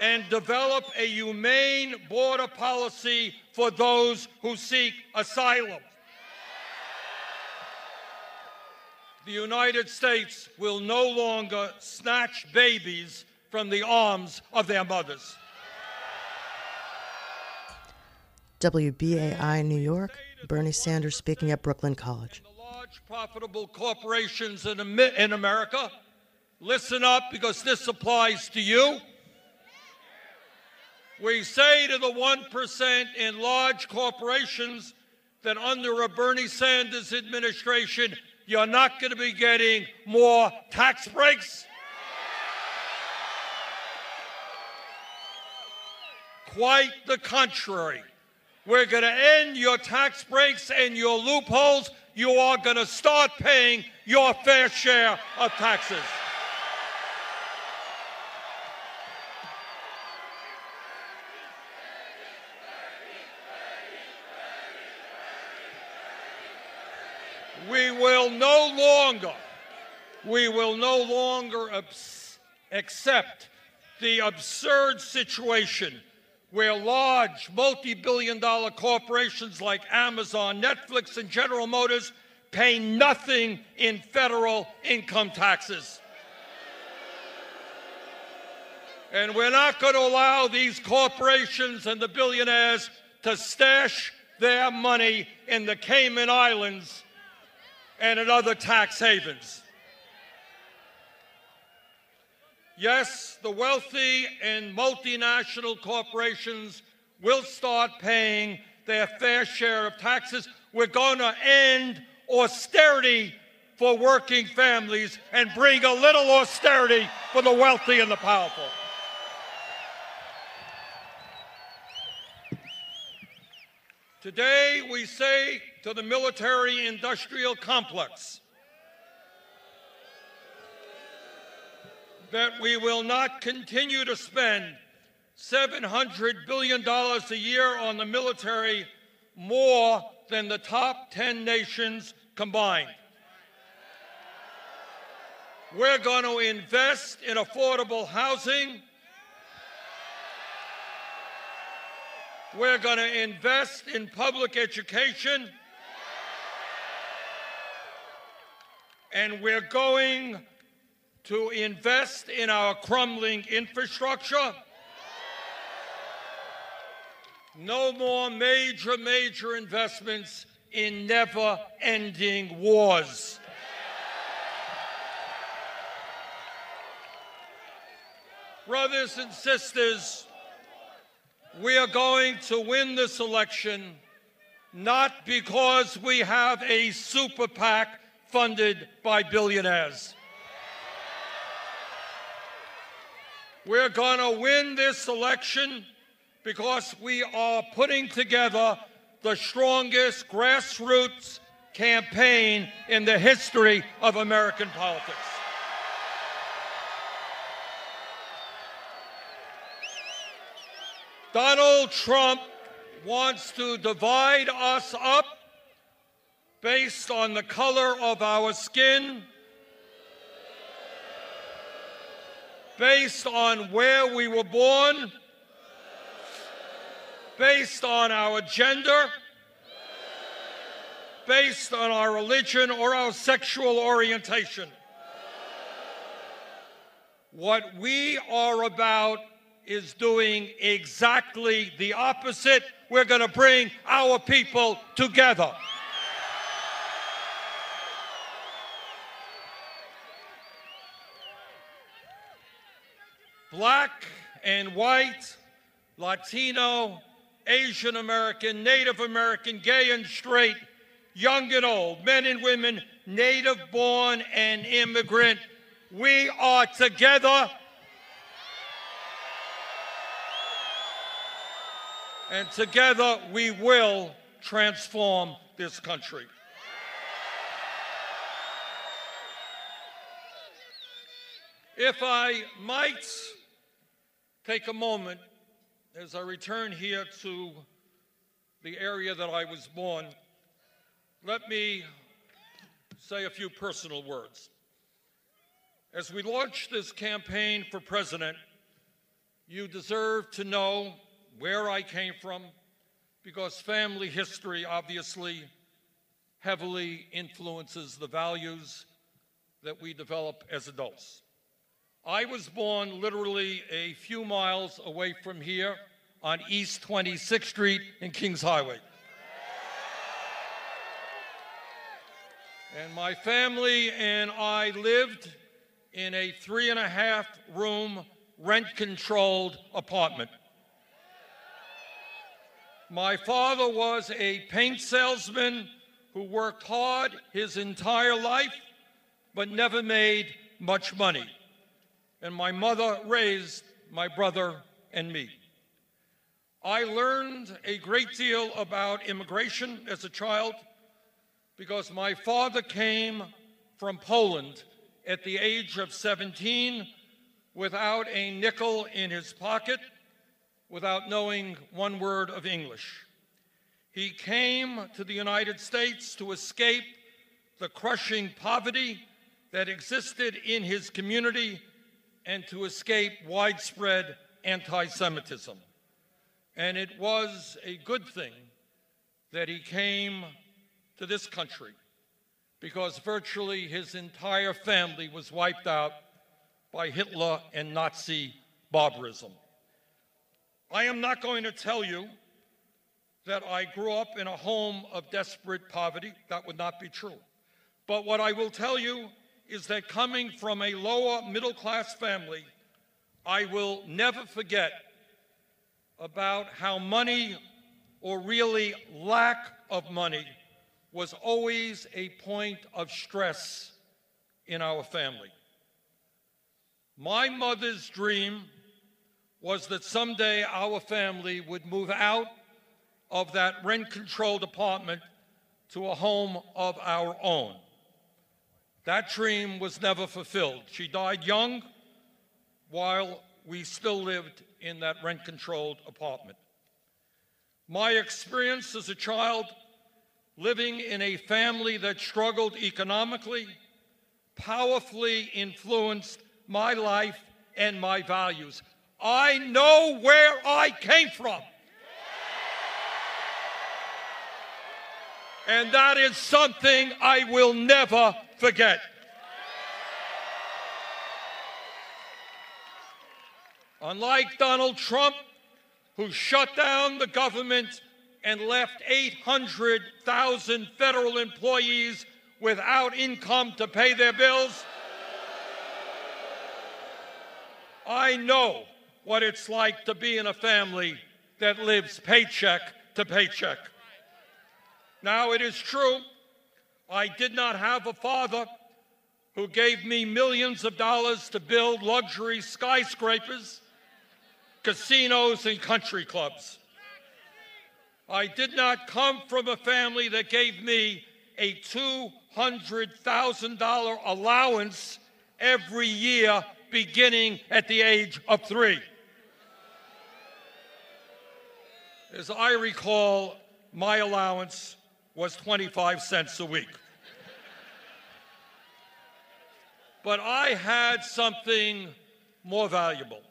and develop a humane border policy for those who seek asylum. The United States will no longer snatch babies from the arms of their mothers. WBAI New York, Bernie Sanders speaking at Brooklyn College. The large profitable corporations in, in America, listen up because this applies to you. We say to the 1% in large corporations that under a Bernie Sanders administration, you're not going to be getting more tax breaks. Quite the contrary. We're going to end your tax breaks and your loopholes. You are going to start paying your fair share of taxes. We will no longer, we will no longer accept the absurd situation where large multi-billion dollar corporations like Amazon, Netflix, and General Motors pay nothing in federal income taxes. And we're not going to allow these corporations and the billionaires to stash their money in the Cayman Islands and in other tax havens. Yes, the wealthy and multinational corporations will start paying their fair share of taxes. We're going to end austerity for working families and bring a little austerity for the wealthy and the powerful. Today, we say to the military industrial complex that we will not continue to spend $700 billion a year on the military, more than the top 10 nations combined. We're going to invest in affordable housing. We're going to invest in public education. And we're going to invest in our crumbling infrastructure. No more major, major investments in never ending wars. Brothers and sisters, we are going to win this election not because we have a super PAC funded by billionaires. We're going to win this election because we are putting together the strongest grassroots campaign in the history of American politics. Donald Trump wants to divide us up based on the color of our skin, based on where we were born, based on our gender, based on our religion or our sexual orientation. What we are about is doing exactly the opposite. We're going to bring our people together. Black and white, Latino, Asian American, Native American, gay and straight, young and old, men and women, native born and immigrant. We are together. And together we will transform this country. If I might take a moment as I return here to the area that I was born, let me say a few personal words. As we launch this campaign for president, You deserve to know where I came from because family history obviously heavily influences the values that we develop as adults. I was born literally a few miles away from here on East 26th Street in Kings Highway. And my family and I lived in a three and a half room rent controlled apartment. My father was a paint salesman who worked hard his entire life but never made much money. And my mother raised my brother and me. I learned a great deal about immigration as a child because my father came from Poland at the age of 17 without a nickel in his pocket, without knowing one word of English. He came to the United States to escape the crushing poverty that existed in his community and to escape widespread anti Semitism. And it was a good thing that he came to this country because virtually his entire family was wiped out by Hitler and Nazi barbarism. I am not going to tell you that I grew up in a home of desperate poverty. That would not be true. But what I will tell you is that coming from a lower middle class family, I will never forget about how money, or really lack of money, was always a point of stress in our family. My mother's dream was that someday our family would move out of that rent controlled apartment to a home of our own. That dream was never fulfilled. She died young while we still lived in that rent controlled apartment. My experience as a child living in a family that struggled economically powerfully influenced my life and my values. I know where I came from. And that is something I will never forget. Unlike Donald Trump, who shut down the government and left 800,000 federal employees without income to pay their bills. I know what it's like to be in a family that lives paycheck to paycheck. Now, it is true, I did not have a father who gave me millions of dollars to build luxury skyscrapers, casinos, and country clubs. I did not come from a family that gave me a $200,000 allowance every year beginning at the age of three. As I recall, my allowance was 25 cents a week. But I had something more valuable.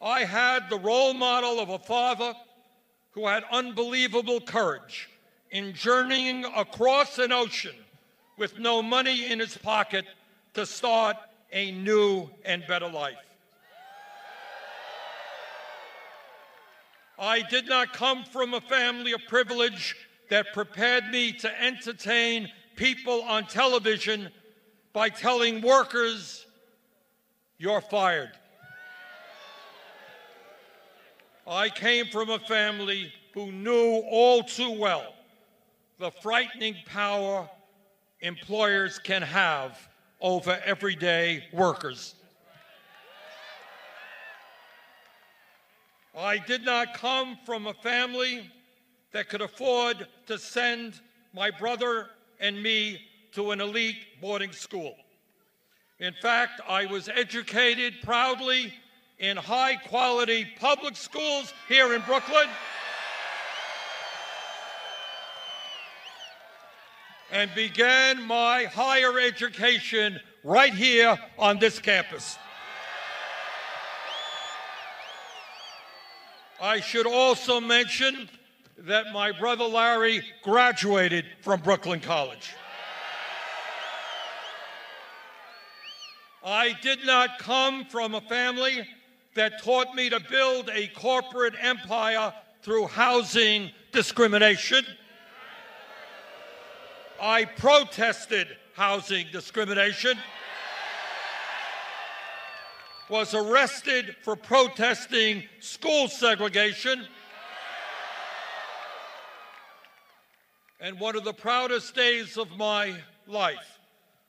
I had the role model of a father who had unbelievable courage in journeying across an ocean with no money in his pocket to start a new and better life. I did not come from a family of privilege that prepared me to entertain people on television by telling workers, you're fired. I came from a family who knew all too well the frightening power employers can have over everyday workers. I did not come from a family that could afford to send my brother and me to an elite boarding school. In fact, I was educated proudly in high quality public schools here in Brooklyn. and began my higher education right here on this campus. I should also mention that my brother Larry graduated from Brooklyn College. I did not come from a family that taught me to build a corporate empire through housing discrimination. I protested housing discrimination, was arrested for protesting school segregation, and one of the proudest days of my life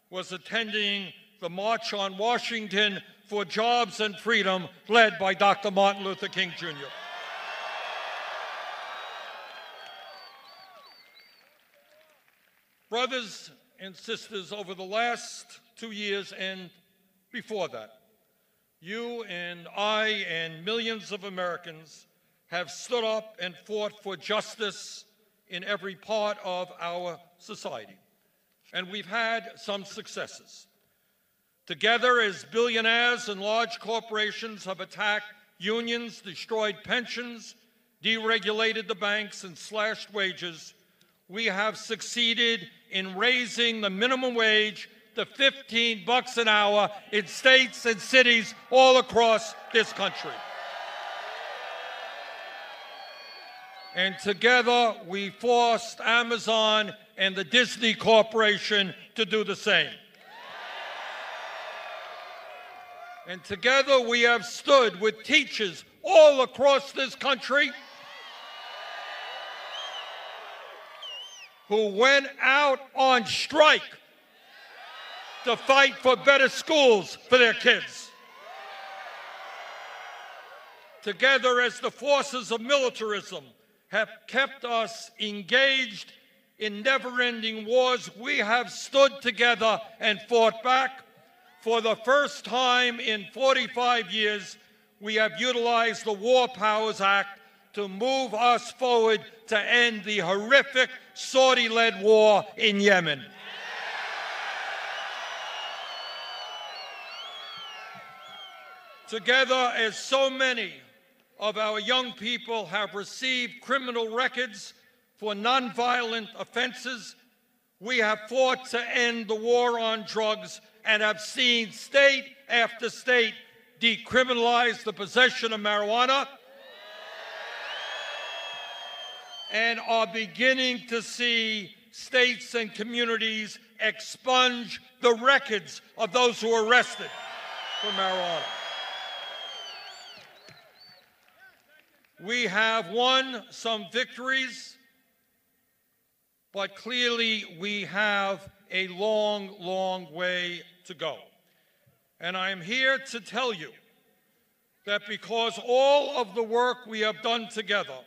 was attending the March on Washington for Jobs and Freedom led by Dr. Martin Luther King Jr. Brothers and sisters, over the last two years and before that, you and I and millions of Americans have stood up and fought for justice in every part of our society. And we've had some successes. Together, as billionaires and large corporations have attacked unions, destroyed pensions, deregulated the banks, and slashed wages, we have succeeded in raising the minimum wage to 15 bucks an hour in states and cities all across this country. And together we forced Amazon and the Disney Corporation to do the same. And together we have stood with teachers all across this country who went out on strike to fight for better schools for their kids. Together, as the forces of militarism have kept us engaged in never ending wars, we have stood together and fought back. For the first time in 45 years, we have utilized the War Powers Act to move us forward to end the horrific Saudi led war in Yemen. Together, as so many of our young people have received criminal records for nonviolent offenses, we have fought to end the war on drugs and have seen state after state decriminalize the possession of marijuana and are beginning to see states and communities expunge the records of those who were arrested for marijuana. We have won some victories, but clearly we have a long, long way to go. And I am here to tell you that because all of the work we have done together,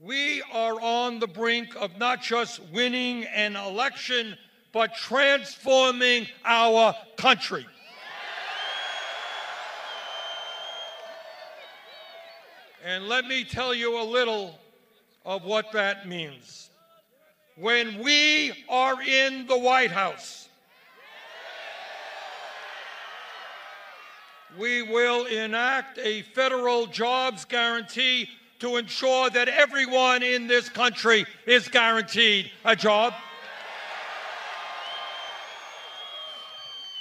we are on the brink of not just winning an election, but transforming our country. And let me tell you a little of what that means. When we are in the White House, we will enact a federal jobs guarantee to ensure that everyone in this country is guaranteed a job.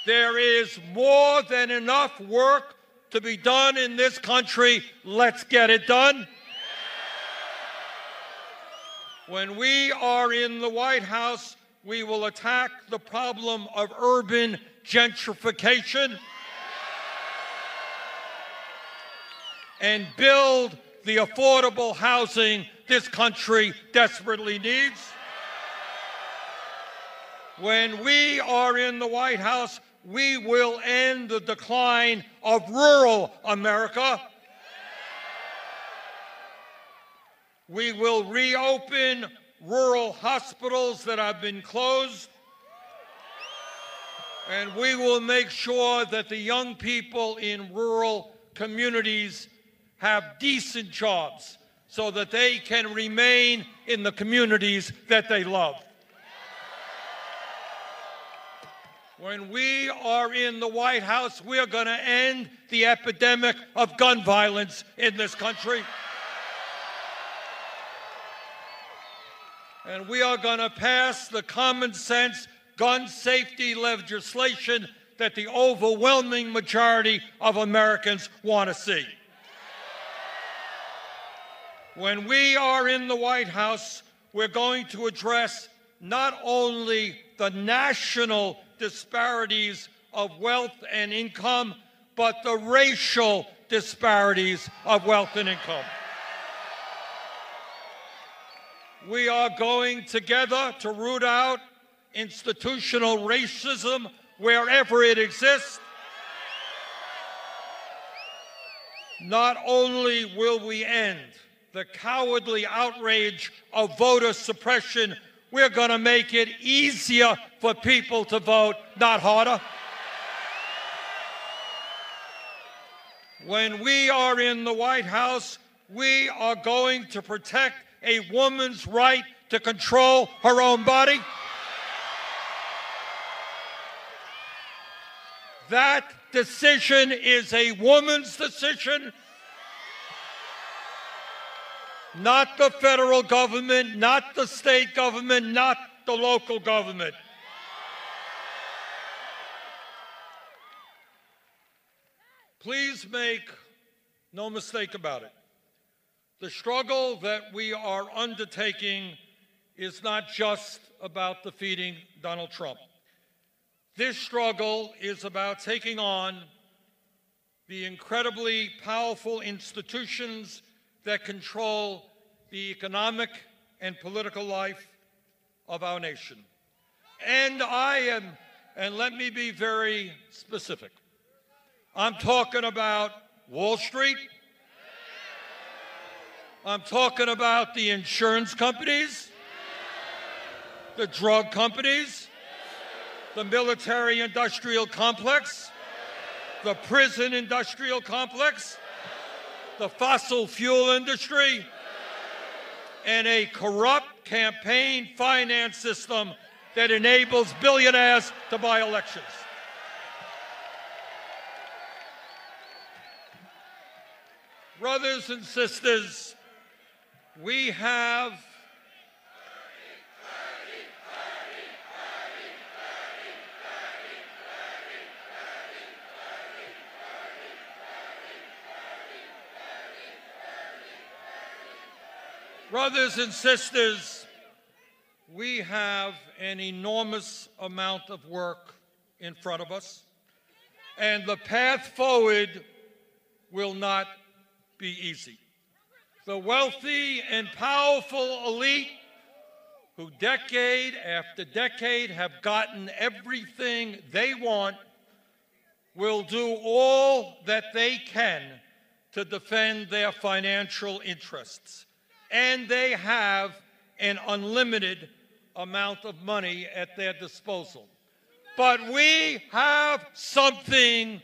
There is more than enough work to be done in this country. Let's get it done. When we are in the White House, we will attack the problem of urban gentrification and build the affordable housing this country desperately needs. When we are in the White House, we will end the decline of rural America. We will reopen rural hospitals that have been closed. And we will make sure that the young people in rural communities have decent jobs so that they can remain in the communities that they love. When we are in the White House, we are going to end the epidemic of gun violence in this country. And we are going to pass the common sense gun safety legislation that the overwhelming majority of Americans want to see. When we are in the White House, we're going to address not only the national disparities of wealth and income, but the racial disparities of wealth and income. We are going together to root out institutional racism wherever it exists. Not only will we end the cowardly outrage of voter suppression we're going to make it easier for people to vote, not harder. When we are in the White House, we are going to protect a woman's right to control her own body. That decision is a woman's decision not the federal government, not the state government, not the local government. Please make no mistake about it. The struggle that we are undertaking is not just about defeating Donald Trump. This struggle is about taking on the incredibly powerful institutions that control the economic and political life of our nation. And I am, and let me be very specific. I'm talking about Wall Street. I'm talking about the insurance companies, the drug companies, the military industrial complex, the prison industrial complex, the fossil fuel industry, and a corrupt campaign finance system that enables billionaires to buy elections. Brothers and sisters, we have Brothers and sisters, we have an enormous amount of work in front of us, and the path forward will not be easy. The wealthy and powerful elite who decade after decade have gotten everything they want will do all that they can to defend their financial interests and they have an unlimited amount of money at their disposal. But we have something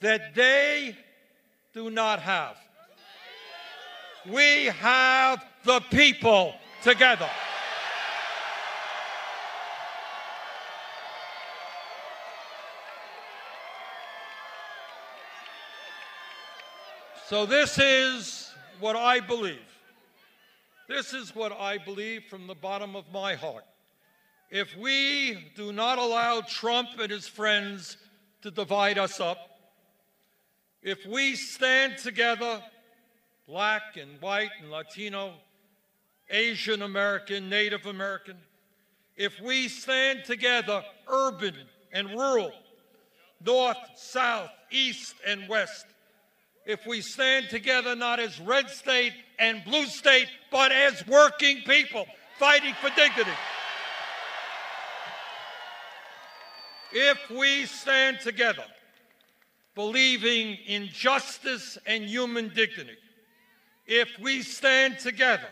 that they do not have. We have the people together. So, this is what I believe. This is what I believe from the bottom of my heart. If we do not allow Trump and his friends to divide us up, if we stand together, black and white and Latino, Asian American, Native American, if we stand together, urban and rural, north, south, east, and west, if we stand together not as red state and blue state, but as working people fighting for dignity. If we stand together, believing in justice and human dignity, if we stand together,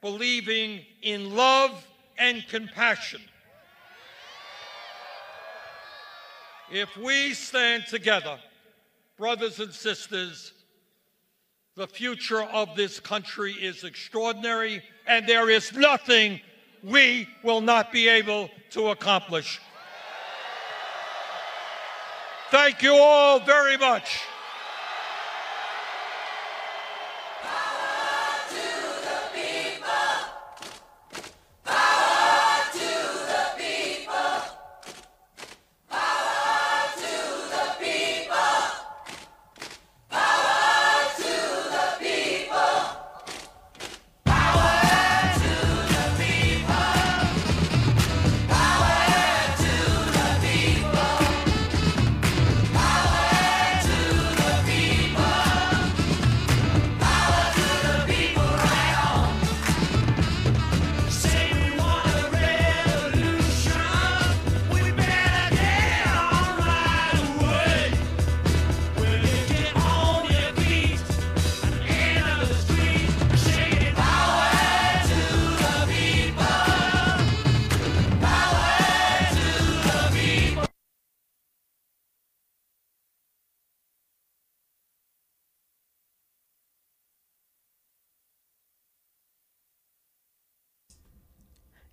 believing in love and compassion, if we stand together, brothers and sisters, the future of this country is extraordinary, and there is nothing we will not be able to accomplish. Thank you all very much.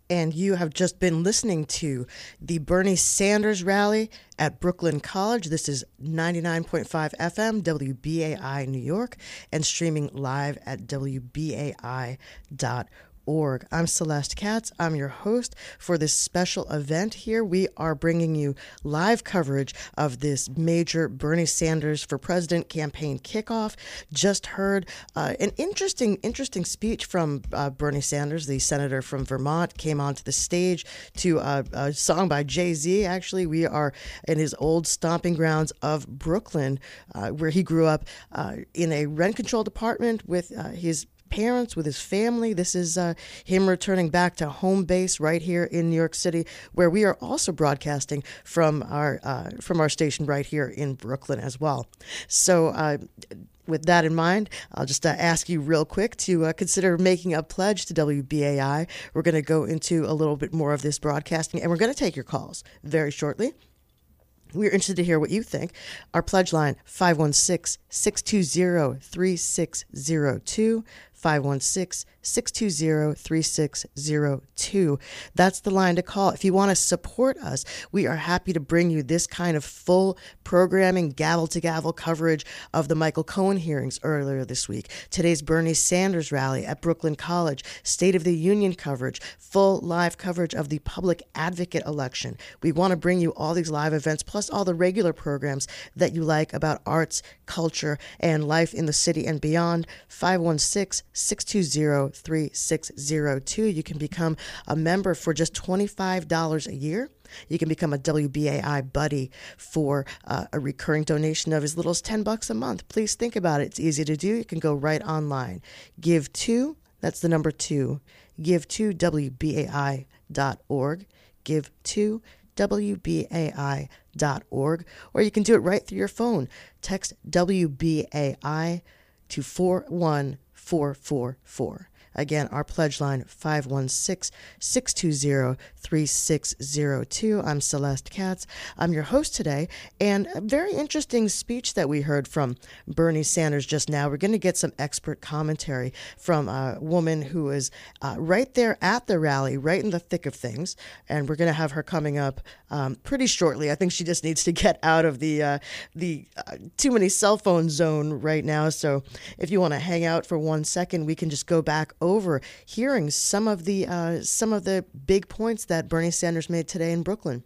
And you have just been listening to the Bernie Sanders rally at Brooklyn College. This is 99.5 FM, WBAI New York, and streaming live at WBAI.org org. I'm Celeste Katz. I'm your host for this special event here. We are bringing you live coverage of this major Bernie Sanders for President campaign kickoff. Just heard uh, an interesting, interesting speech from uh, Bernie Sanders, the senator from Vermont, came onto the stage to uh, a song by Jay Z. Actually, we are in his old stomping grounds of Brooklyn, uh, where he grew up uh, in a rent controlled apartment with uh, his parents, with his family. This is uh, him returning back to home base right here in New York City, where we are also broadcasting from our uh, from our station right here in Brooklyn as well. So. Uh, with that in mind, I'll just uh, ask you real quick to uh, consider making a pledge to WBAI. We're going to go into a little bit more of this broadcasting, and we're going to take your calls very shortly. We're interested to hear what you think. Our pledge line 516 620 3602. 516 620 3602. That's the line to call. If you want to support us, we are happy to bring you this kind of full programming, gavel to gavel coverage of the Michael Cohen hearings earlier this week, today's Bernie Sanders rally at Brooklyn College, State of the Union coverage, full live coverage of the public advocate election. We want to bring you all these live events, plus all the regular programs that you like about arts, culture, and life in the city and beyond. 516 620 3602. You can become a member for just $25 a year. You can become a WBAI buddy for uh, a recurring donation of as little as 10 bucks a month. Please think about it. It's easy to do. You can go right online. Give to, that's the number two, give to WBAI.org. Give to WBAI.org, or you can do it right through your phone. Text WBAI to 414 444. Again, our pledge line 516 620 3602. I'm Celeste Katz. I'm your host today, and a very interesting speech that we heard from Bernie Sanders just now. We're going to get some expert commentary from a woman who is uh, right there at the rally, right in the thick of things, and we're going to have her coming up um, pretty shortly. I think she just needs to get out of the uh, the uh, too many cell phone zone right now. So if you want to hang out for one second, we can just go back over hearing some of the uh, some of the big points that Bernie Sanders made today in Brooklyn.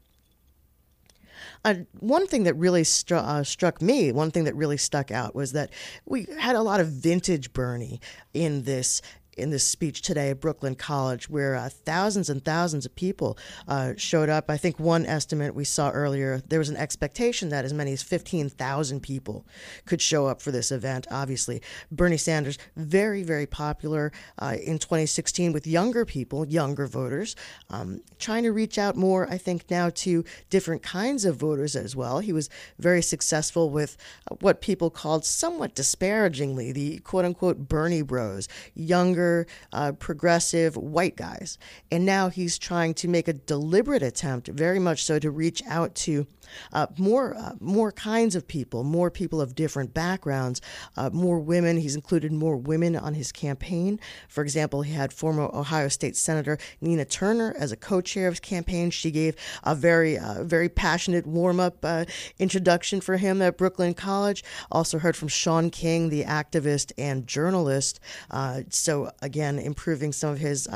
Uh, one thing that really stru- uh, struck me, one thing that really stuck out was that we had a lot of vintage Bernie in this in this speech today at Brooklyn College, where uh, thousands and thousands of people uh, showed up. I think one estimate we saw earlier, there was an expectation that as many as 15,000 people could show up for this event. Obviously, Bernie Sanders, very, very popular uh, in 2016 with younger people, younger voters, um, trying to reach out more, I think, now to different kinds of voters as well. He was very successful with what people called somewhat disparagingly the quote unquote Bernie bros, younger uh, progressive white guys. And now he's trying to make a deliberate attempt, very much so, to reach out to uh, more uh, more kinds of people, more people of different backgrounds, uh, more women. He's included more women on his campaign. For example, he had former Ohio State Senator Nina Turner as a co-chair of his campaign. She gave a very uh, very passionate warm up uh, introduction for him at Brooklyn College. Also heard from Shaun King, the activist and journalist. Uh, so again, improving some of his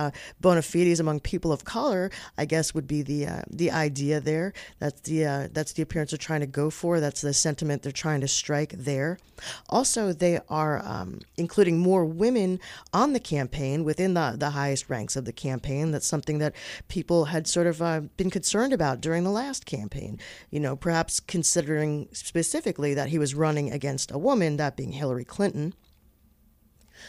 bona fides among people of color, I guess, would be the the idea there. That's the that that's the appearance they're trying to go for. That's the sentiment they're trying to strike there. Also, they are um, including more women on the campaign within the, the highest ranks of the campaign. That's something that people had sort of uh, been concerned about during the last campaign. You know, perhaps considering specifically that he was running against a woman, that being Hillary Clinton.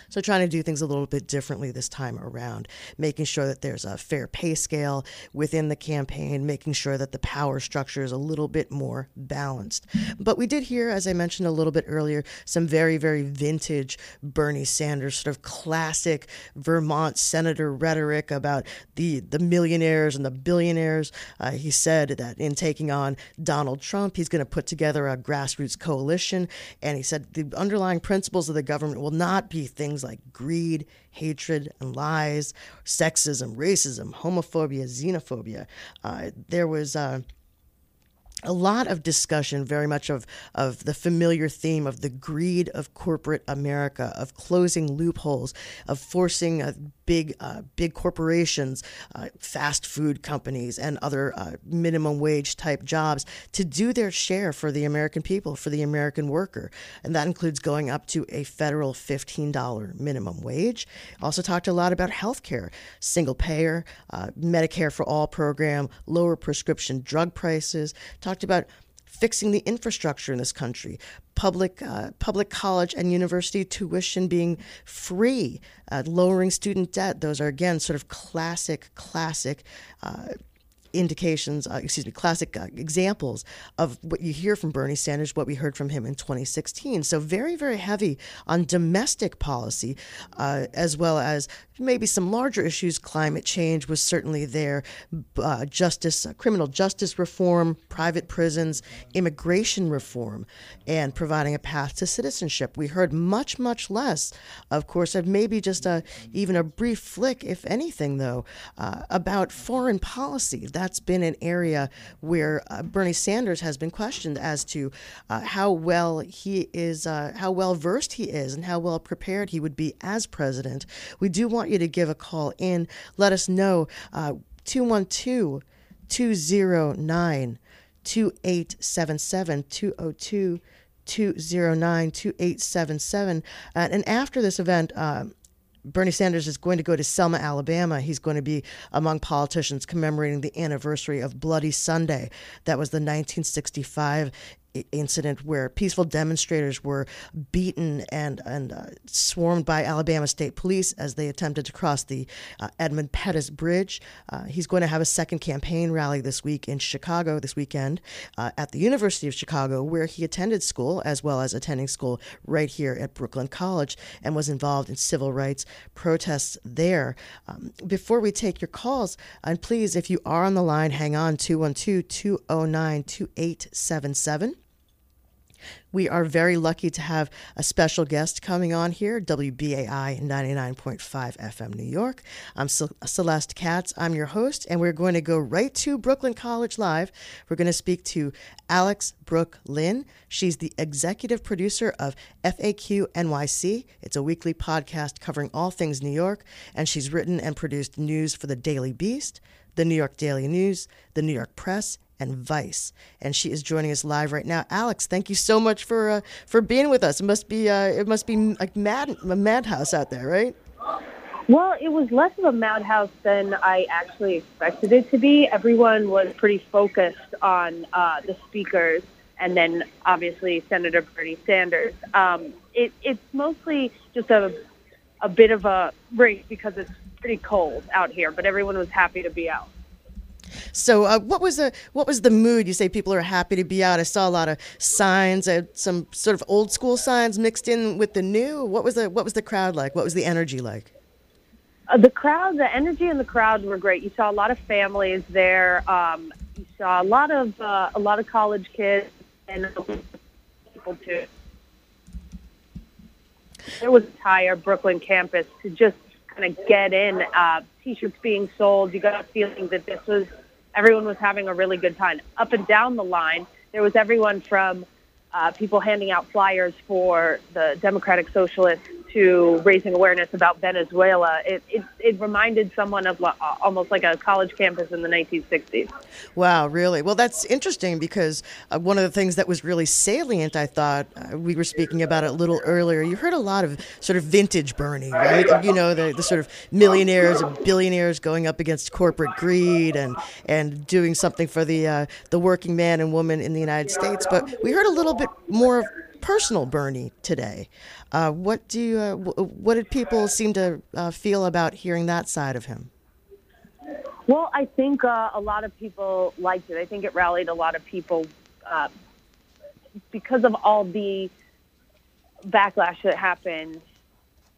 So trying to do things a little bit differently this time around, making sure that there's a fair pay scale within the campaign, making sure that the power structure is a little bit more balanced. But we did hear, as I mentioned a little bit earlier, some very, very vintage Bernie Sanders sort of classic Vermont senator rhetoric about the, the millionaires and the billionaires. Uh, he said that in taking on Donald Trump, he's going to put together a grassroots coalition. And he said the underlying principles of the government will not be things like greed, hatred, and lies, sexism, racism, homophobia, xenophobia. Uh, there was. Uh, a lot of discussion, very much of, of the familiar theme of the greed of corporate America, of closing loopholes, of forcing uh, big uh, big corporations, uh, fast food companies, and other uh, minimum wage type jobs to do their share for the American people, for the American worker, and that includes going up to a federal fifteen dollar minimum wage. Also talked a lot about health care, single payer, uh, Medicare for all program, lower prescription drug prices. Talked about fixing the infrastructure in this country, public uh, public college and university tuition being free, uh, lowering student debt. Those are again sort of classic classic. Uh, indications, uh, excuse me, classic uh, examples of what you hear from Bernie Sanders, what we heard from him in 2016. So very, very heavy on domestic policy, uh, as well as maybe some larger issues. Climate change was certainly there, uh, justice, uh, criminal justice reform, private prisons, immigration reform, and providing a path to citizenship. We heard much, much less, of course, of maybe just a even a brief flick, if anything, though, uh, about foreign policy. That's been an area where uh, Bernie Sanders has been questioned as to uh, how well he is, uh, how well versed he is, and how well prepared he would be as president. We do want you to give a call in. Let us know. Uh, 212 209 2877 202 209 2877. And after this event, uh, Bernie Sanders is going to go to Selma, Alabama. He's going to be among politicians commemorating the anniversary of Bloody Sunday. That was the 1965 incident where peaceful demonstrators were beaten and and uh, swarmed by Alabama State Police as they attempted to cross the uh, Edmund Pettus Bridge. Uh, he's going to have a second campaign rally this week in Chicago this weekend uh, at the University of Chicago, where he attended school as well as attending school right here at Brooklyn College and was involved in civil rights protests there. Um, before we take your calls, and please, if you are on the line, hang on 212 209 2877. We are very lucky to have a special guest coming on here, WBAI 99.5 FM New York. I'm Celeste Katz. I'm your host, and we're going to go right to Brooklyn College Live. We're going to speak to Alex Brook Lynn. She's the executive producer of FAQ NYC. It's a weekly podcast covering all things New York, and she's written and produced news for the Daily Beast, the New York Daily News, the New York Press, and Vice. And she is joining us live right now. Alex, thank you so much for uh, for being with us. It must be uh, it must be like mad a madhouse out there, right? Well, it was less of a madhouse than I actually expected it to be. Everyone was pretty focused on uh, the speakers and then obviously Senator Bernie Sanders. Um, it, it's mostly just a a bit of a break because it's pretty cold out here, but everyone was happy to be out. So, uh, what was the what was the mood? You say people are happy to be out. I saw a lot of signs, uh, some sort of old school signs mixed in with the new. What was the what was the crowd like? What was the energy like? Uh, the crowd, the energy in the crowd were great. You saw a lot of families there. Um, you saw a lot of uh, a lot of college kids and people too. There was entire Brooklyn campus to just kind of get in. Uh, t-shirts being sold. You got a feeling that this was everyone was having a really good time. Up and down the line, there was everyone from uh, people handing out flyers for the Democratic Socialists to raising awareness about Venezuela. It, it, it reminded someone of almost like a college campus in the 1960s. Wow, really? Well, that's interesting because uh, one of the things that was really salient, I thought, uh, we were speaking about it a little earlier. You heard a lot of sort of vintage Bernie, right? You know, the, the sort of millionaires and billionaires going up against corporate greed and, and doing something for the, uh, the working man and woman in the United States. But we heard a little bit more personal Bernie today. Uh, what do you, uh, w- what did people seem to uh, feel about hearing that side of him? Well, I think uh, a lot of people liked it. I think it rallied a lot of people uh, because of all the backlash that happened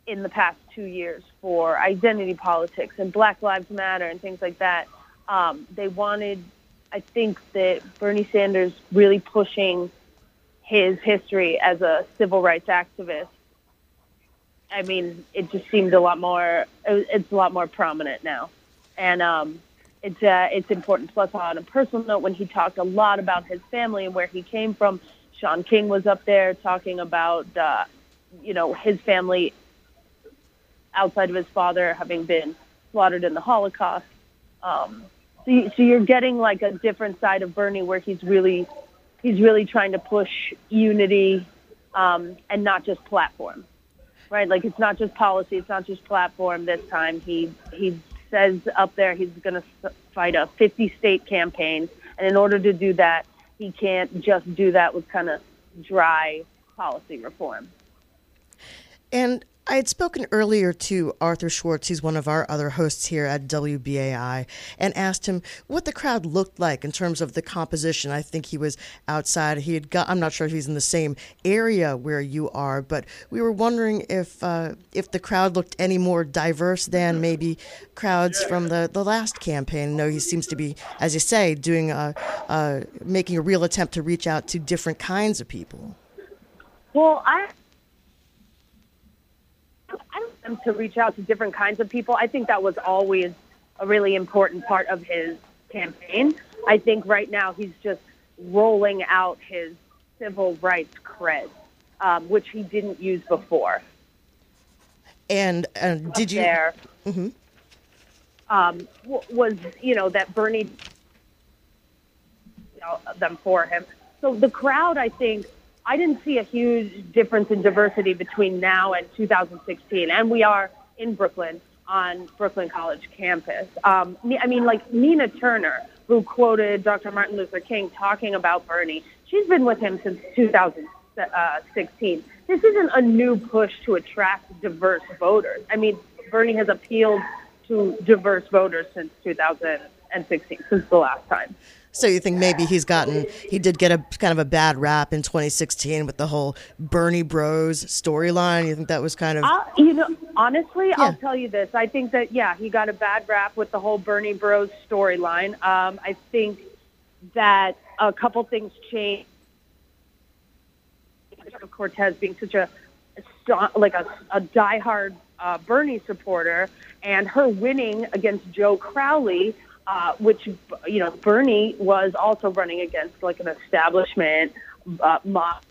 in the past two years for identity politics and Black Lives Matter and things like that. Um, they wanted, I think, that Bernie Sanders really pushing his history as a civil rights activist, I mean, it just seemed a lot more. It's a lot more prominent now, and um, it's uh, it's important. Plus, on a personal note, when he talked a lot about his family and where he came from, Shaun King was up there talking about uh, you know his family outside of his father having been slaughtered in the Holocaust. Um, so, you, so you're getting like a different side of Bernie where he's really he's really trying to push unity um, and not just platform, right? Like it's not just policy, it's not just platform. This time, he he says up there he's going to fight a 50 state campaign, and in order to do that, he can't just do that with kind of dry policy reform. And I had spoken earlier to Arthur Schwartz, who's one of our other hosts here at WBAI, and asked him what the crowd looked like in terms of the composition. I think he was outside. He had got. I'm not sure if he's in the same area where you are, but we were wondering if uh, if the crowd looked any more diverse than maybe crowds from the the last campaign. No, he seems to be, as you say, doing a, uh, making a real attempt to reach out to different kinds of people. Well, I him to reach out to different kinds of people. I think that was always a really important part of his campaign. I think right now he's just rolling out his civil rights cred, um, which he didn't use before. And uh, did you? There mm-hmm. um, was you know that Bernie you know, them for him. So the crowd, I think, I didn't see a huge difference in diversity between now and 2016, and we are in Brooklyn on Brooklyn College campus. Um, I mean, like Nina Turner, who quoted Dr. Martin Luther King talking about Bernie, she's been with him since 2016. This isn't a new push to attract diverse voters. I mean, Bernie has appealed to diverse voters since 2016, since the last time. So you think maybe he's gotten he did get a kind of a bad rap in 2016 with the whole Bernie Bros storyline. You think that was kind of uh, you know honestly, yeah. I'll tell you this. I think that yeah, he got a bad rap with the whole Bernie Bros storyline. Um, I think that a couple things changed. Cortez being such a like a, a diehard uh, Bernie supporter, and her winning against Joe Crowley uh, which you know Bernie was also running against like an establishment uh, mob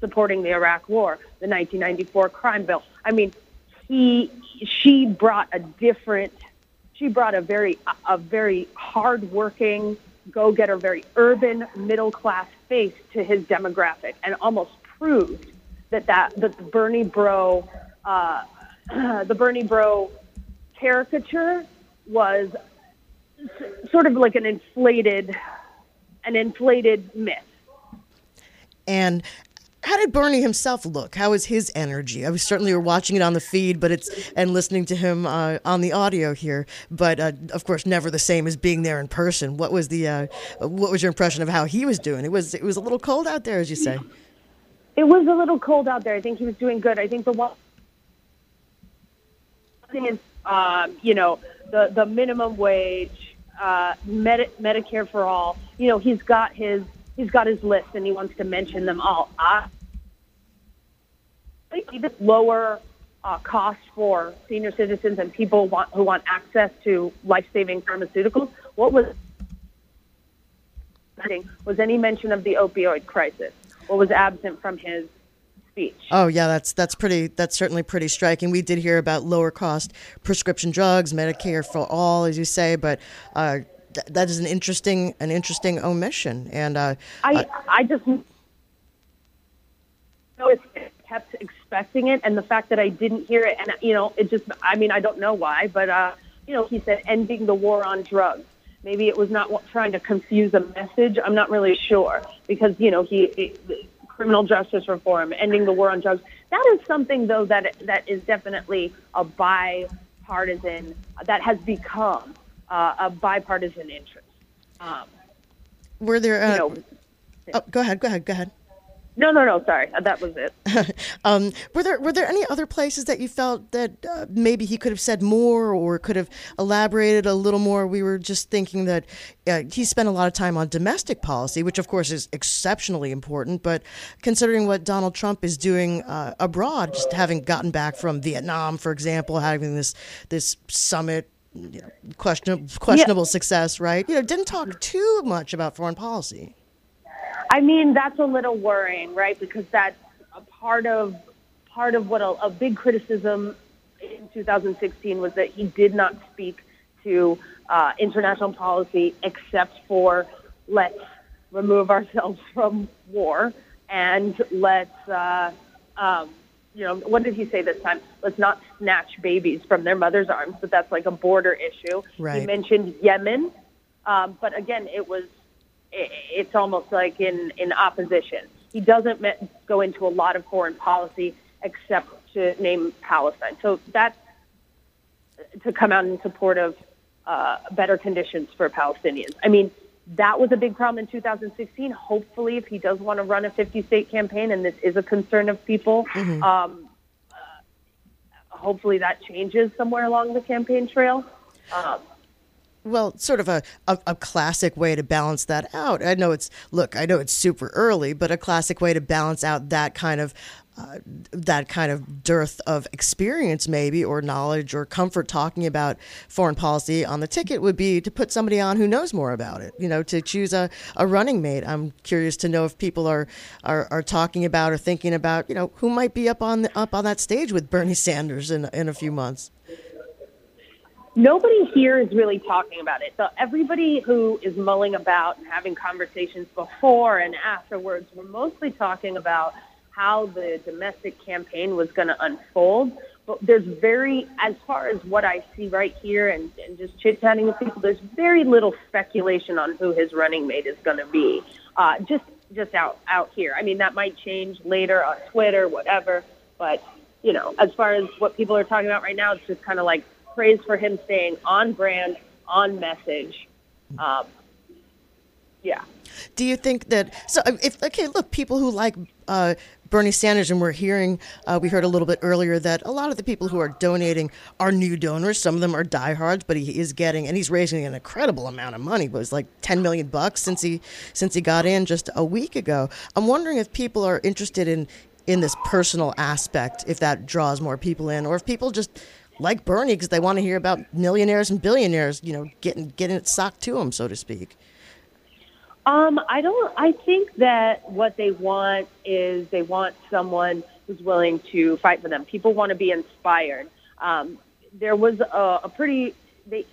supporting the Iraq War, the 1994 crime bill. I mean, he she brought a different, she brought a very a very hardworking, go-getter, very urban middle class face to his demographic, and almost proved that that that the Bernie Bro, uh, the Bernie Bro caricature was sort of like an inflated, an inflated myth. And how did Bernie himself look? How was his energy? I was certainly were watching it on the feed, but it's and listening to him uh, on the audio here. But uh, of course, never the same as being there in person. What was the uh, what was your impression of how he was doing? It was it was a little cold out there, as you say. It was a little cold out there. I think he was doing good. I think the one um, you know, the the minimum wage, uh, Medi- Medicare for all. You know, he's got his he's got his list, and he wants to mention them all. I think even lower uh, cost for senior citizens and people want, who want access to life-saving pharmaceuticals. What was was any mention of the opioid crisis? What was absent from his speech? Oh yeah, that's that's pretty. That's certainly pretty striking. We did hear about lower cost prescription drugs, Medicare for all, as you say, but. Uh, th- that is an interesting, an interesting omission, and uh, I, I just know kept expecting it, and the fact that I didn't hear it, and you know, it just, I mean, I don't know why, but uh, you know, he said ending the war on drugs. Maybe it was not trying to confuse a message. I'm not really sure because you know he, he criminal justice reform, ending the war on drugs. That is something though that that is definitely a bipartisan that has become uh, a bipartisan interest. Um, Were there? Uh, you know, oh, go ahead. Go ahead. Go ahead. No, no, no. Sorry, uh, that was it. um, were there were there any other places that you felt that uh, maybe he could have said more or could have elaborated a little more? We were just thinking that uh, he spent a lot of time on domestic policy, which of course is exceptionally important. But considering what Donald Trump is doing uh, abroad, just having gotten back from Vietnam, for example, having this this summit you know, questionable, questionable yeah. success, right? You know, didn't talk too much about foreign policy. I mean, that's a little worrying, right? Because that's a part of part of what a, a big criticism in 2016 was that he did not speak to uh, international policy except for let's remove ourselves from war and let's uh, um, you know what did he say this time let's not snatch babies from their mother's arms but that's like a border issue right. he mentioned yemen um, but again it was it's almost like in, in opposition. He doesn't go into a lot of foreign policy except to name Palestine. So that's to come out in support of uh, better conditions for Palestinians. I mean, that was a big problem in 2016. Hopefully, if he does want to run a 50 state campaign, and this is a concern of people, mm-hmm. um, uh, hopefully that changes somewhere along the campaign trail. Um, well, sort of a, a, a, classic way to balance that out. I know it's look, I know it's super early, but a classic way to balance out that kind of uh, that kind of dearth of experience, maybe, or knowledge or comfort talking about foreign policy on the ticket would be to put somebody on who knows more about it. You know, to choose a, a running mate. I'm curious to know if people are, are, are talking about or thinking about, you know, who might be up on the, up on that stage with Bernie Sanders in in a few months nobody here is really talking about it. So everybody who is mulling about and having conversations before and afterwards were mostly talking about how the domestic campaign was going to unfold. But there's very, as far as what I see right here and, and just chit chatting with people, there's very little speculation on who his running mate is going to be. Uh, just just out out here. I mean, that might change later on Twitter, whatever. But you know, as far as what people are talking about right now, it's just kind of like praise for him staying on brand, on message. Um, yeah. Do you think that so? If okay, look, people who like uh, Bernie Sanders, and we're hearing, uh, we heard a little bit earlier that a lot of the people who are donating are new donors. Some of them are diehards, but he is getting, and he's raising an incredible amount of money. It was like ten million bucks since he since he got in just a week ago. I'm wondering if people are interested in in this personal aspect, if that draws more people in, or if people just like Bernie because they want to hear about millionaires and billionaires, you know, getting getting it socked to them, so to speak. Um, I don't. I think that what they want is they want someone who's willing to fight for them. People want to be inspired. Um, there was a, a pretty. They,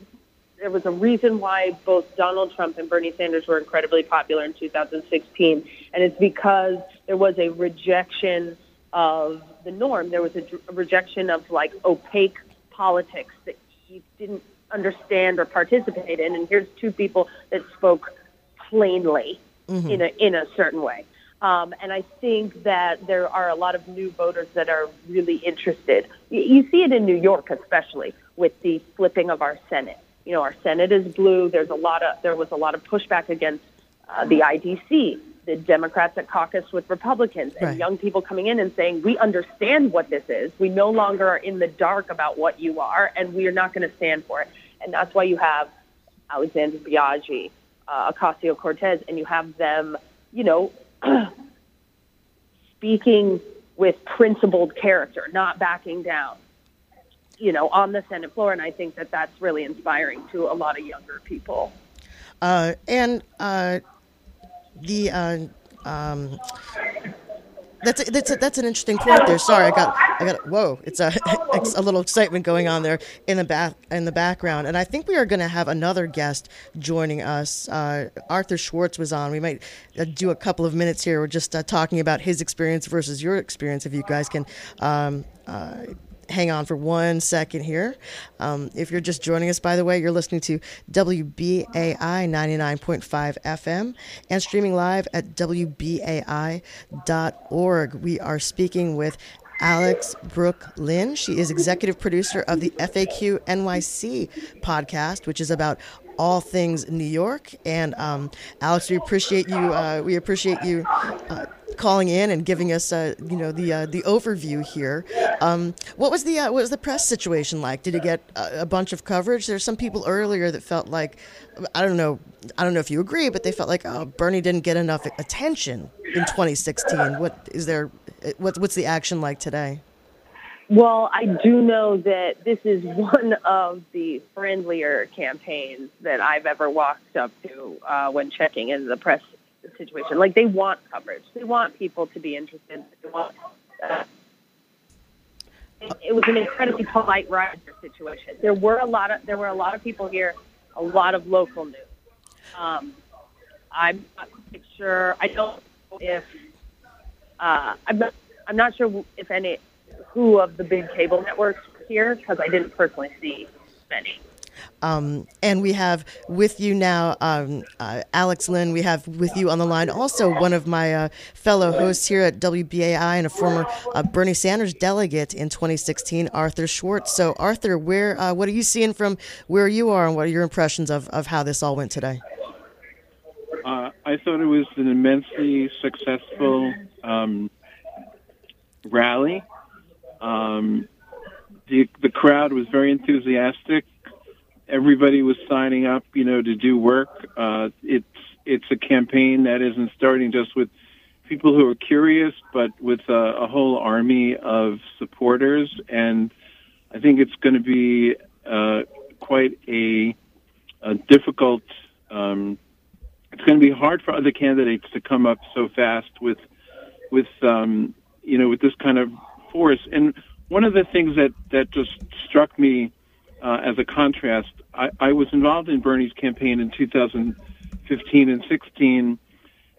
there was a reason why both Donald Trump and Bernie Sanders were incredibly popular in 2016, and it's because there was a rejection of the norm. There was a, a rejection of like opaque politics that he didn't understand or participate in. And here's two people that spoke plainly mm-hmm. in a in a certain way. Um, and I think that there are a lot of new voters that are really interested. You see it in New York, especially with the flipping of our Senate. You know, our Senate is blue. There's a lot of there was a lot of pushback against uh, the IDC the Democrats at caucus with Republicans and Right. young people coming in and saying, we understand what this is. We no longer are in the dark about what you are, and we are not going to stand for it. And that's why you have Alessandra Biaggi, uh, Ocasio Cortez, and you have them, you know, speaking with principled character, not backing down, you know, on the Senate floor. And I think that that's really inspiring to a lot of younger people. Uh, and uh, the uh, um, that's a, that's a, that's an interesting point there. Sorry, I got I got whoa. It's a a little excitement going on there in the back in the background, and I think we are going to have another guest joining us. Uh, Arthur Schwartz was on. We might uh, do a couple of minutes here. We're just uh, talking about his experience versus your experience. If you guys can. Um, uh, hang on for one second here. Um, if you're just joining us, by the way, you're listening to WBAI 99.5 FM and streaming live at WBAI.org. We are speaking with Alex Brook Lynn. She is executive producer of the FAQ NYC podcast, which is about all things New York. And um, Alex, we appreciate you. Uh, we appreciate you uh, calling in and giving us, uh, you know, the uh, the overview here. Um, what was the uh, what was the press situation like? Did it get a, a bunch of coverage? There's some people earlier that felt like, I don't know, I don't know if you agree, but they felt like oh, Bernie didn't get enough attention in 2016. What is there? What's what's the action like today? Well, I do know that this is one of the friendlier campaigns that I've ever walked up to uh, when checking in the press situation. Like they want coverage. They want people to be interested. They want. Uh, it, was an incredibly polite rider situation. There were a lot of there were a lot of people here, a lot of local news. Um, I'm not sure. I don't know if uh, I'm not. I'm not sure if any who of the big cable networks were here because I didn't personally see many. Um, and we have with you now um, uh, Alex Lynn. We have with you on the line also one of my uh, fellow hosts here at WBAI and a former uh, Bernie Sanders delegate in 2016, Arthur Schwartz. So, Arthur, where uh, what are you seeing from where you are, and what are your impressions of, of how this all went today? Uh, I thought it was an immensely successful um, rally. Um, the the crowd was very enthusiastic. Everybody was signing up, you know, to do work. Uh, it's it's a campaign that isn't starting just with people who are curious, but with a, a whole army of supporters. And I think it's going to be uh, quite a, a difficult. Um, it's going to be hard for other candidates to come up so fast with with um, you know with this kind of force. And one of the things that that just struck me uh, as a contrast, I, I was involved in Bernie's campaign in 2015 and 16,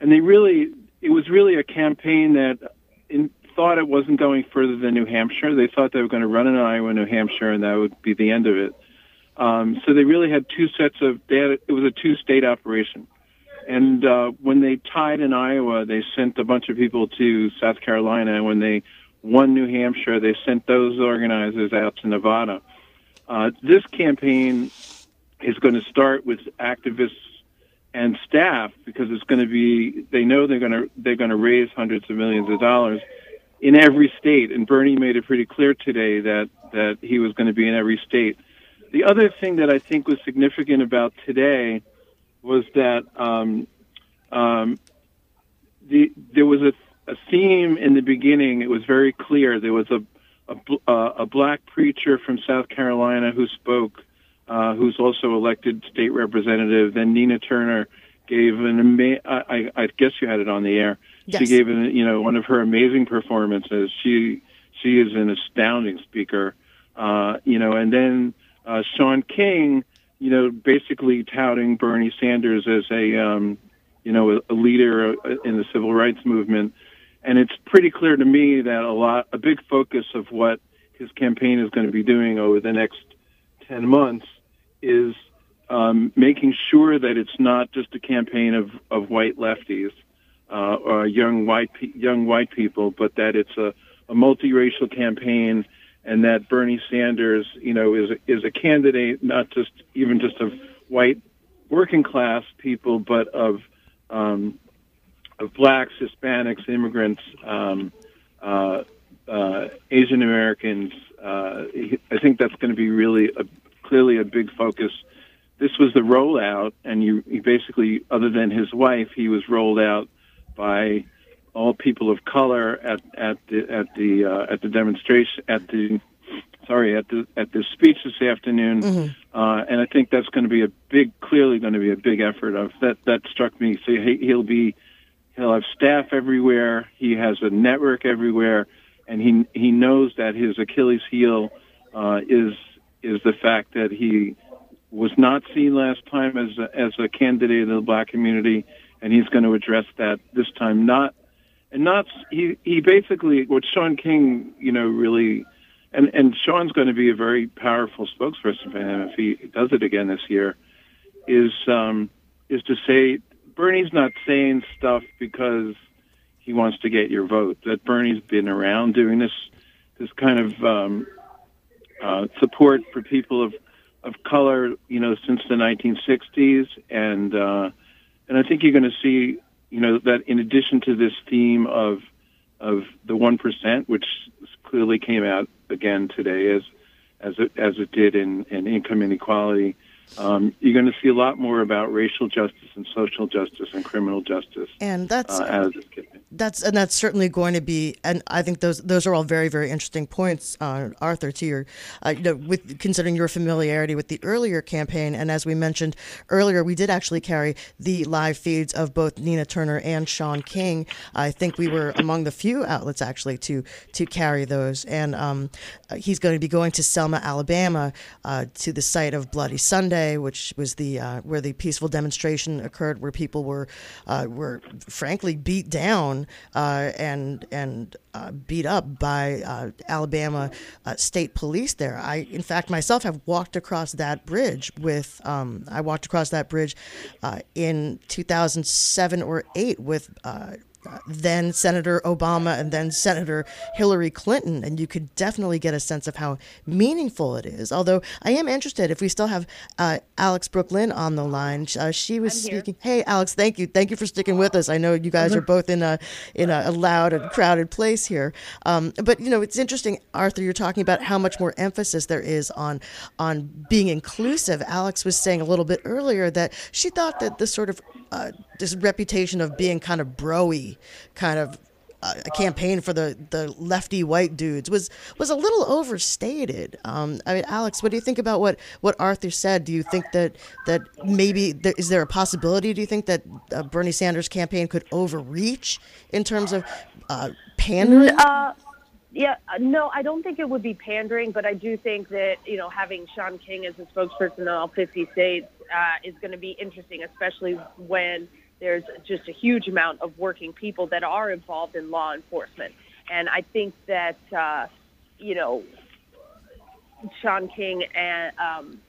and they really it was really a campaign that in, thought it wasn't going further than New Hampshire. They thought they were going to run in Iowa New Hampshire, and that would be the end of it. Um, so they really had two sets of. Had, it was a two-state operation. And uh, when they tied in Iowa, they sent a bunch of people to South Carolina. And when they won New Hampshire, they sent those organizers out to Nevada. Uh, this campaign is going to start with activists and staff because it's going to be. They know they're going to they're going to raise hundreds of millions of dollars in every state. And Bernie made it pretty clear today that that he was going to be in every state. The other thing that I think was significant about today was that um, um, the there was a, a theme in the beginning. It was very clear. There was a a, uh, a black preacher from South Carolina who spoke, uh, who's also elected state representative. Then Nina Turner gave an ama- I, I, I guess you had it on the air. Yes. She gave an, you know one of her amazing performances. She she is an astounding speaker. Uh, you know, and then uh, Shaun King you know, basically touting Bernie Sanders as a, um, you know, a, a leader in the civil rights movement. And it's pretty clear to me that a lot, a big focus of what his campaign is going to be doing over the next 10 months is um, making sure that it's not just a campaign of, of white lefties uh, or young white pe- young white people, but that it's a, a multiracial campaign and that Bernie Sanders, you know, is is a candidate not just even just of white working class people, but of um, of blacks, Hispanics, immigrants, um, uh, uh, Asian Americans. Uh, I think that's going to be really a, clearly a big focus. This was the rollout, and you, you basically, other than his wife, he was rolled out by all people of color at at the at the uh, at the demonstration at the sorry at the at the speech this afternoon, mm-hmm. uh, and I think that's going to be a big, clearly going to be a big effort. Of that that struck me. So he, he'll be he'll have staff everywhere. He has a network everywhere, and he he knows that his Achilles heel uh, is is the fact that he was not seen last time as a, as a candidate of the black community, and he's going to address that this time. Not and not he he basically what Shaun King you know really and and Shaun's going to be a very powerful spokesperson for him if he does it again this year. Is um, is to say Bernie's not saying stuff because he wants to get your vote. That Bernie's been around doing this this kind of um, uh, support for people of of color, you know, since the 1960s, and uh, and I think you're going to see, you know, that in addition to this theme of of the one percent, which clearly came out again today as as it as it did in, in income inequality. Um, you're going to see a lot more about racial justice and social justice and criminal justice. And that's uh, that's and that's certainly going to be. And I think those those are all very very interesting points, uh, Arthur. To your, uh, you know, with considering your familiarity with the earlier campaign, and as we mentioned earlier, we did actually carry the live feeds of both Nina Turner and Shaun King. I think we were among the few outlets actually to to carry those. And um, he's going to be going to Selma, Alabama, uh, to the site of Bloody Sunday which was the uh, where the peaceful demonstration occurred, where people were uh, were frankly beat down uh, and and uh, beat up by uh, Alabama state police. There, I in fact myself have walked across that bridge with um, I walked across that bridge in 2007 or eight with then Senator Obama and then Senator Hillary Clinton, and you could definitely get a sense of how meaningful it is. Although I am interested if we still have uh, Alex Brook Lynn on the line. Uh, she was speaking. Hey, Alex, thank you, thank you for sticking with us. I know you guys are both in a in a, loud and crowded place here, um, but you know it's interesting, Arthur. You're talking about how much more emphasis there is on on being inclusive. Alex was saying a little bit earlier that she thought that the sort of uh, this reputation of being kind of broy, kind of uh, a campaign for the, the lefty white dudes was was a little overstated. Um, I mean, Alex, what do you think about what, what Arthur said? Do you think that that maybe there, is there a possibility? Do you think that uh, Bernie Sanders' campaign could overreach in terms of uh, pandering? Uh, yeah, no, I don't think it would be pandering, but I do think that you know having Shaun King as a spokesperson in all 50 states uh, is going to be interesting, especially when there's just a huge amount of working people that are involved in law enforcement. And I think that uh, you know Shaun King and um,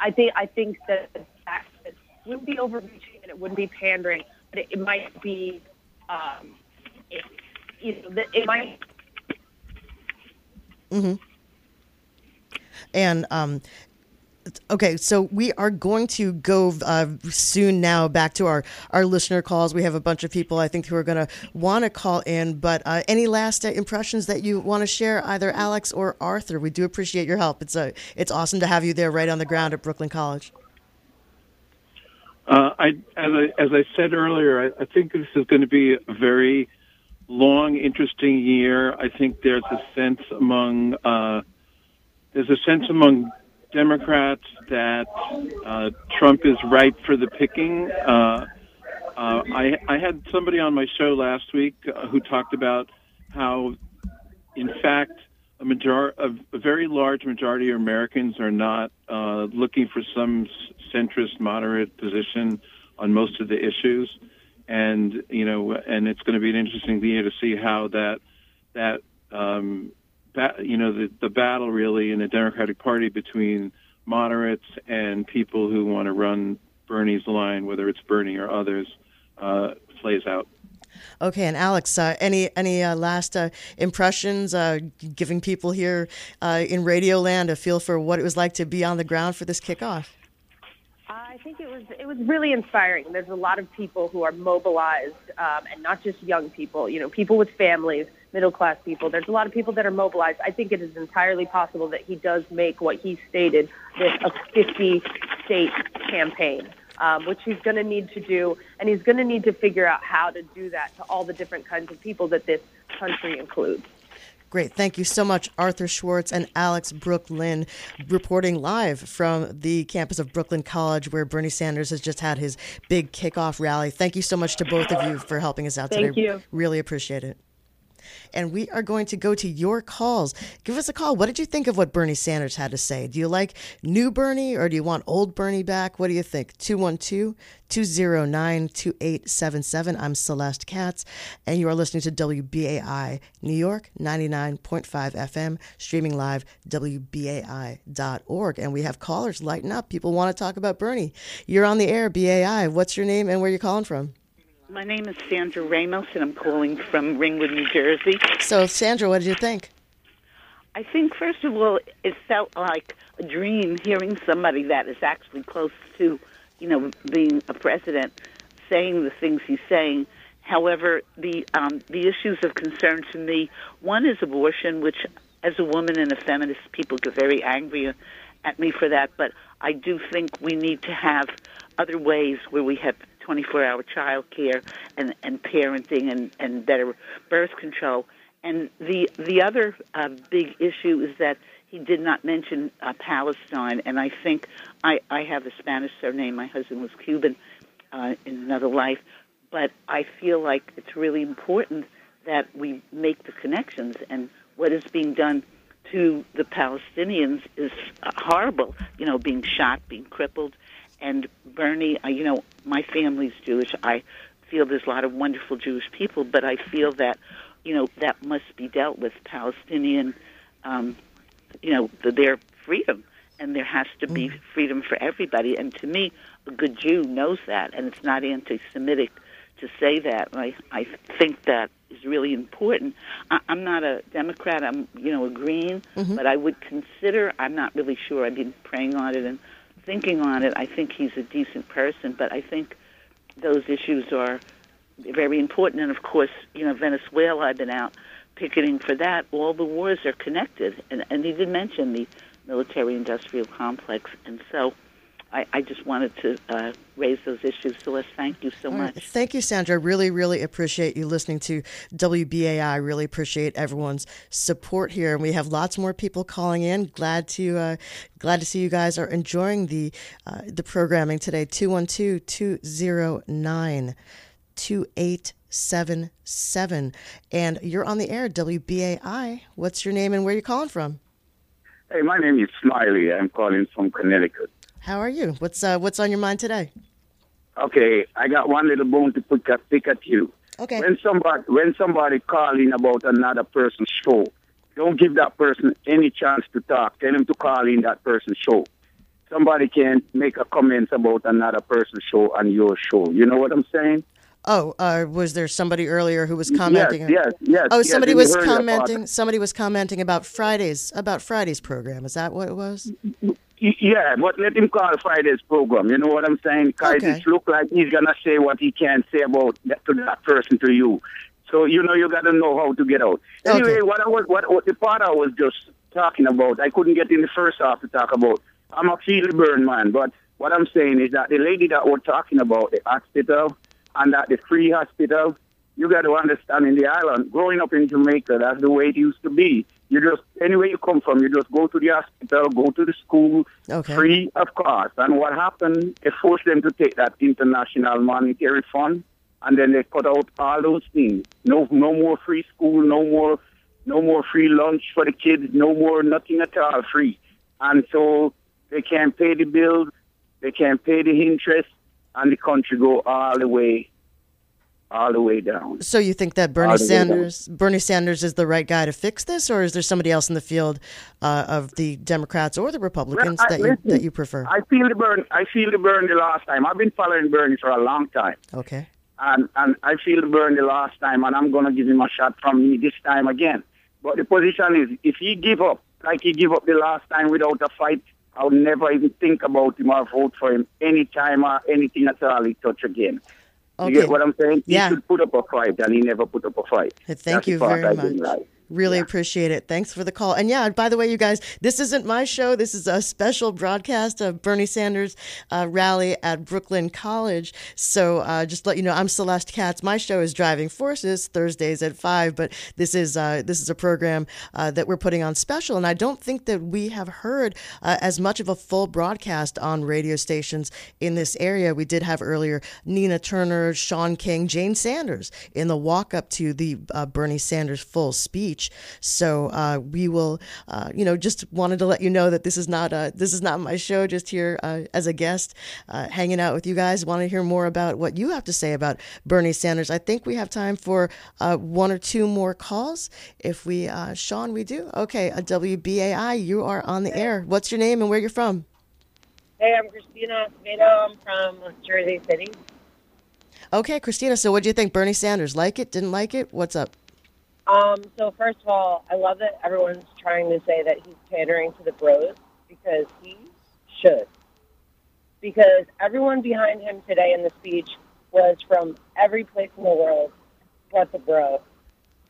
I think I think that it wouldn't be overreaching and it wouldn't be pandering, but it, it might be. Um, it, you know, it might. Mm-hmm. And um, okay, so we are going to go uh, soon now back to our, our listener calls. We have a bunch of people I think who are going to want to call in. But uh, any last uh, impressions that you want to share, either Alex or Arthur? We do appreciate your help. It's a it's awesome to have you there right on the ground at Brooklyn College. Uh, I, as I as I said earlier, I, I think this is going to be a very long, interesting year. I think there's a sense among uh, there's a sense among Democrats that uh, Trump is ripe for the picking. Uh, uh, I, I had somebody on my show last week uh, who talked about how, in fact, a major a, a very large majority of Americans are not uh, looking for some centrist, moderate position on most of the issues and you know, and it's going to be an interesting year to see how that that um, you know the the battle really in the Democratic Party between moderates and people who want to run Bernie's line, whether it's Bernie or others, uh, plays out. Okay, and Alex, uh, any any uh, last uh, impressions, uh, giving people here uh, in Radio Land a feel for what it was like to be on the ground for this kickoff? I think it was it was really inspiring. There's a lot of people who are mobilized, um, and not just young people. You know, people with families, middle class people. There's a lot of people that are mobilized. I think it is entirely possible that he does make what he stated this a 50 state campaign, um, which he's going to need to do, and he's going to need to figure out how to do that to all the different kinds of people that this country includes. Great. Thank you so much, Arthur Schwartz and Alex Brook Lynn, reporting live from the campus of Brooklyn College, where Bernie Sanders has just had his big kickoff rally. Thank you so much to both of you for helping us out Thank today. you. Really appreciate it. And we are going to go to your calls. Give us a call. What did you think of what Bernie Sanders had to say? Do you like new Bernie or do you want old Bernie back? What do you think? 212 209 2877. I'm Celeste Katz, and you are listening to WBAI New York 99.5 FM, streaming live, WBAI.org. And we have callers lighting up. People want to talk about Bernie. You're on the air, BAI. What's your name and where are you calling from? My name is Sandra Ramos, and I'm calling from Ringwood, New Jersey. So, Sandra, what did you think? I think, first of all, it felt like a dream hearing somebody that is actually close to, you know, being a president, saying the things he's saying. However, the um, the issues of concern to me, one is abortion, which, as a woman and a feminist, people get very angry at me for that. But I do think we need to have other ways where we have 24-hour child care and, and parenting and, and better birth control. And the the other uh, big issue is that he did not mention uh, Palestine, and I think I, I have a Spanish surname. My husband was Cuban uh, in another life, but I feel like it's really important that we make the connections. And what is being done to the Palestinians is uh, horrible. You know, being shot, being crippled, and Bernie. Uh, you know, my family's Jewish. I feel there's a lot of wonderful Jewish people, but I feel that you know that must be dealt with Palestinian, um, you know, the, their freedom, and there has to be freedom for everybody. And to me, a good Jew knows that, and it's not anti-Semitic to say that. I I think that is really important. I, I'm not a Democrat. I'm you know a Green, but I would consider. I'm not really sure. I've been praying on it and thinking on it. I think he's a decent person, but I think those issues are very important. And of course, you know, Venezuela, I've been out picketing for that. All the wars are connected. And, and he did mention the military industrial complex. And so I, I just wanted to uh, raise those issues. So let's thank you so All right. much. Thank you, Sandra. Really, really appreciate you listening to WBAI. Really appreciate everyone's support here, and we have lots more people calling in. Glad to uh, glad to see you guys are enjoying the uh, the programming today. 212-209 2877 and you're on the air WBAI. What's your name and where are you calling from? Hey, my name is Smiley. I'm calling from Connecticut. How are you? What's uh, what's on your mind today? Okay, I got one little bone to pick at, pick at you. Okay. When somebody when somebody calling about another person's show, don't give that person any chance to talk. Tell him to call in that person's show. Somebody can make a comment about another person's show on your show. You know what I'm saying? Oh, uh, was there somebody earlier who was commenting? Yes, yes, yes. Oh, yes, somebody was commenting. Somebody was commenting about Fridays about Friday's program. Is that what it was? Yeah, but let him call Friday's program. You know what I'm saying? Because Okay. it look like he's gonna say what he can't say about that, to that person to you. So you know you gotta know how to get out. Anyway, Okay. what I was what, what the part I was just talking about, I couldn't get in the first half to talk about. I'm a field burn man, but what I'm saying is that the lady that we're talking about, the hospital, and that the free hospital, you got to understand in the island, growing up in Jamaica, that's the way it used to be. You just anywhere you come from, you just go to the hospital, go to the school, Okay. free of cost. And what happened? It forced them to take that international monetary fund, and then they cut out all those things. No, no more free school, no more, no more free lunch for the kids, no more nothing at all free. And so they can't pay the bills, they can't pay the interest, and the country go all the way, all the way down. So you think that Bernie How do they know? Sanders, Bernie Sanders, is the right guy to fix this, or is there somebody else in the field uh, of the Democrats or the Republicans Well, I- that you listen, that you prefer? I feel the burn. I feel the burn the last time. I've been following Bernie for a long time. okay. and and I feel the burn the last time, and I'm gonna give him a shot from me this time again. But the position is, if he give up, like he give up the last time without a fight, I would never even think about him or vote for him anytime or anything at all he touch again. You get what I'm saying? Yeah. He should put up a fight, and he never put up a fight. Thank That's you very much. like. Really appreciate it. Thanks for the call. And yeah, by the way, you guys, this isn't my show. This is a special broadcast of Bernie Sanders' uh, rally at Brooklyn College. So uh, just let you know, I'm Celeste Katz. My show is Driving Forces Thursdays at five. But this is uh, this is a program uh, that we're putting on special, and I don't think that we have heard uh, as much of a full broadcast on radio stations in this area. We did have earlier Nina Turner, Shaun King, Jane Sanders in the walk up to the uh, Bernie Sanders full speech. So uh, we will, uh, you know, just wanted to let you know that this is not uh, this is not my show. Just here uh, as a guest, uh, hanging out with you guys. Want to hear more about what you have to say about Bernie Sanders? I think we have time for uh, one or two more calls. If we, uh, Sean, we do. Okay, a WBAI, you are on the air. What's your name and where you're from? Hey, I'm Christina Acevedo. I'm from Jersey City. Okay, Christina. So, what do you think? Bernie Sanders like it? Didn't like it? What's up? Um, so first of all, I love that everyone's trying to say that he's pandering to the bros because he should. Because everyone behind him today in the speech was from every place in the world but the bro.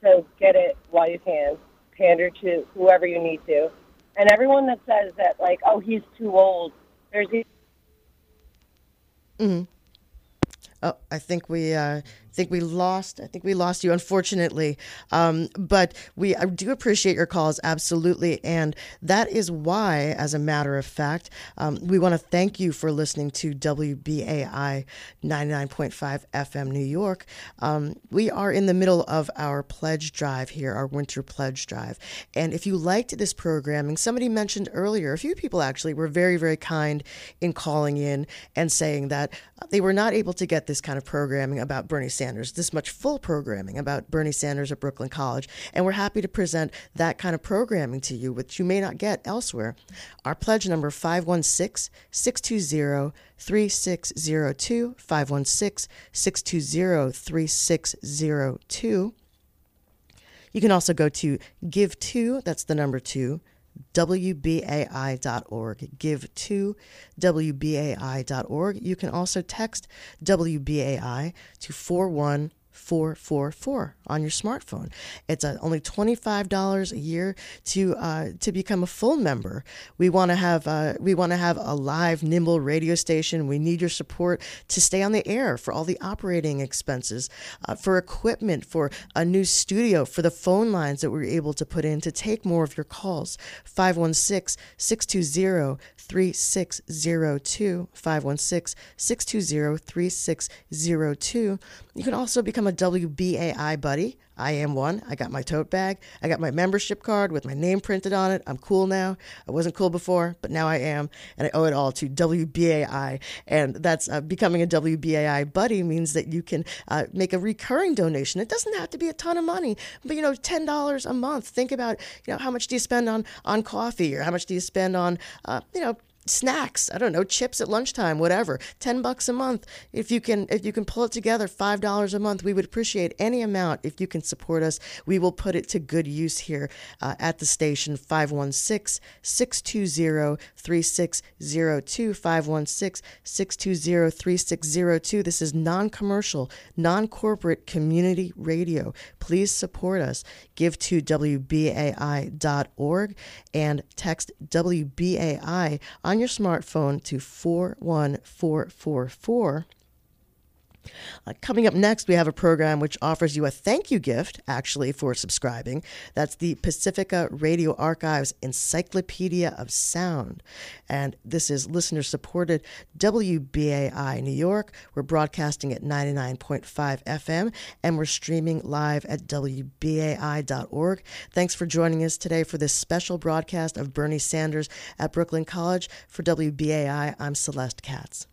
So get it while you can. Pander to whoever you need to. And everyone that says that, like, oh, he's too old, there's e- Oh, I think we uh, think we lost. I think we lost you, unfortunately. Um, but we I do appreciate your calls, absolutely, and that is why, as a matter of fact, um, we want to thank you for listening to WBAI ninety nine point five FM New York. Um, we are in the middle of our pledge drive here, our winter pledge drive, and if you liked this programming, somebody mentioned earlier, a few people actually were very very kind in calling in and saying that they were not able to get this kind of programming about Bernie Sanders, this much full programming about Bernie Sanders at Brooklyn College. And we're happy to present that kind of programming to you, which you may not get elsewhere. Our pledge number 516 620 3602, 516 620 3602. You can also go to give2, that's the number two, WBAI.org. Give to WBAI.org. You can also text WBAI to 41444 on your smartphone. It's uh, only $25 a year to uh, to become a full member. We want to have uh, we want to have a live nimble radio station. We need your support to stay on the air for all the operating expenses, uh, for equipment, for a new studio, for the phone lines that we're able to put in to take more of your calls. 516 620 3602 516 620 3602. You can also become a WBAI buddy. I am one. I got my tote bag. I got my membership card with my name printed on it. I'm cool now. I wasn't cool before, but now I am. And I owe it all to WBAI. And that's uh, becoming a WBAI buddy means that you can uh, make a recurring donation. It doesn't have to be a ton of money, but you know, $10 a month. Think about, you know, how much do you spend on, on coffee or how much do you spend on, uh, you know, snacks i don't know chips at lunchtime whatever 10 bucks a month. If you can if you can pull it together $5 a month we would appreciate any amount if you can support us. We will put it to good use here uh, at the station 516-620-3602 516-620-3602 this is non-commercial non-corporate community radio. Please support us. Give to wbai.org and text wbai on your smartphone to 41444. Uh, coming up next, we have a program which offers you a thank you gift, actually, for subscribing. That's the Pacifica Radio Archives Encyclopedia of Sound. And this is listener supported WBAI New York. We're broadcasting at 99.5 FM and we're streaming live at WBAI.org. Thanks for joining us today for this special broadcast of Bernie Sanders at Brooklyn College. For WBAI, I'm Celeste Katz.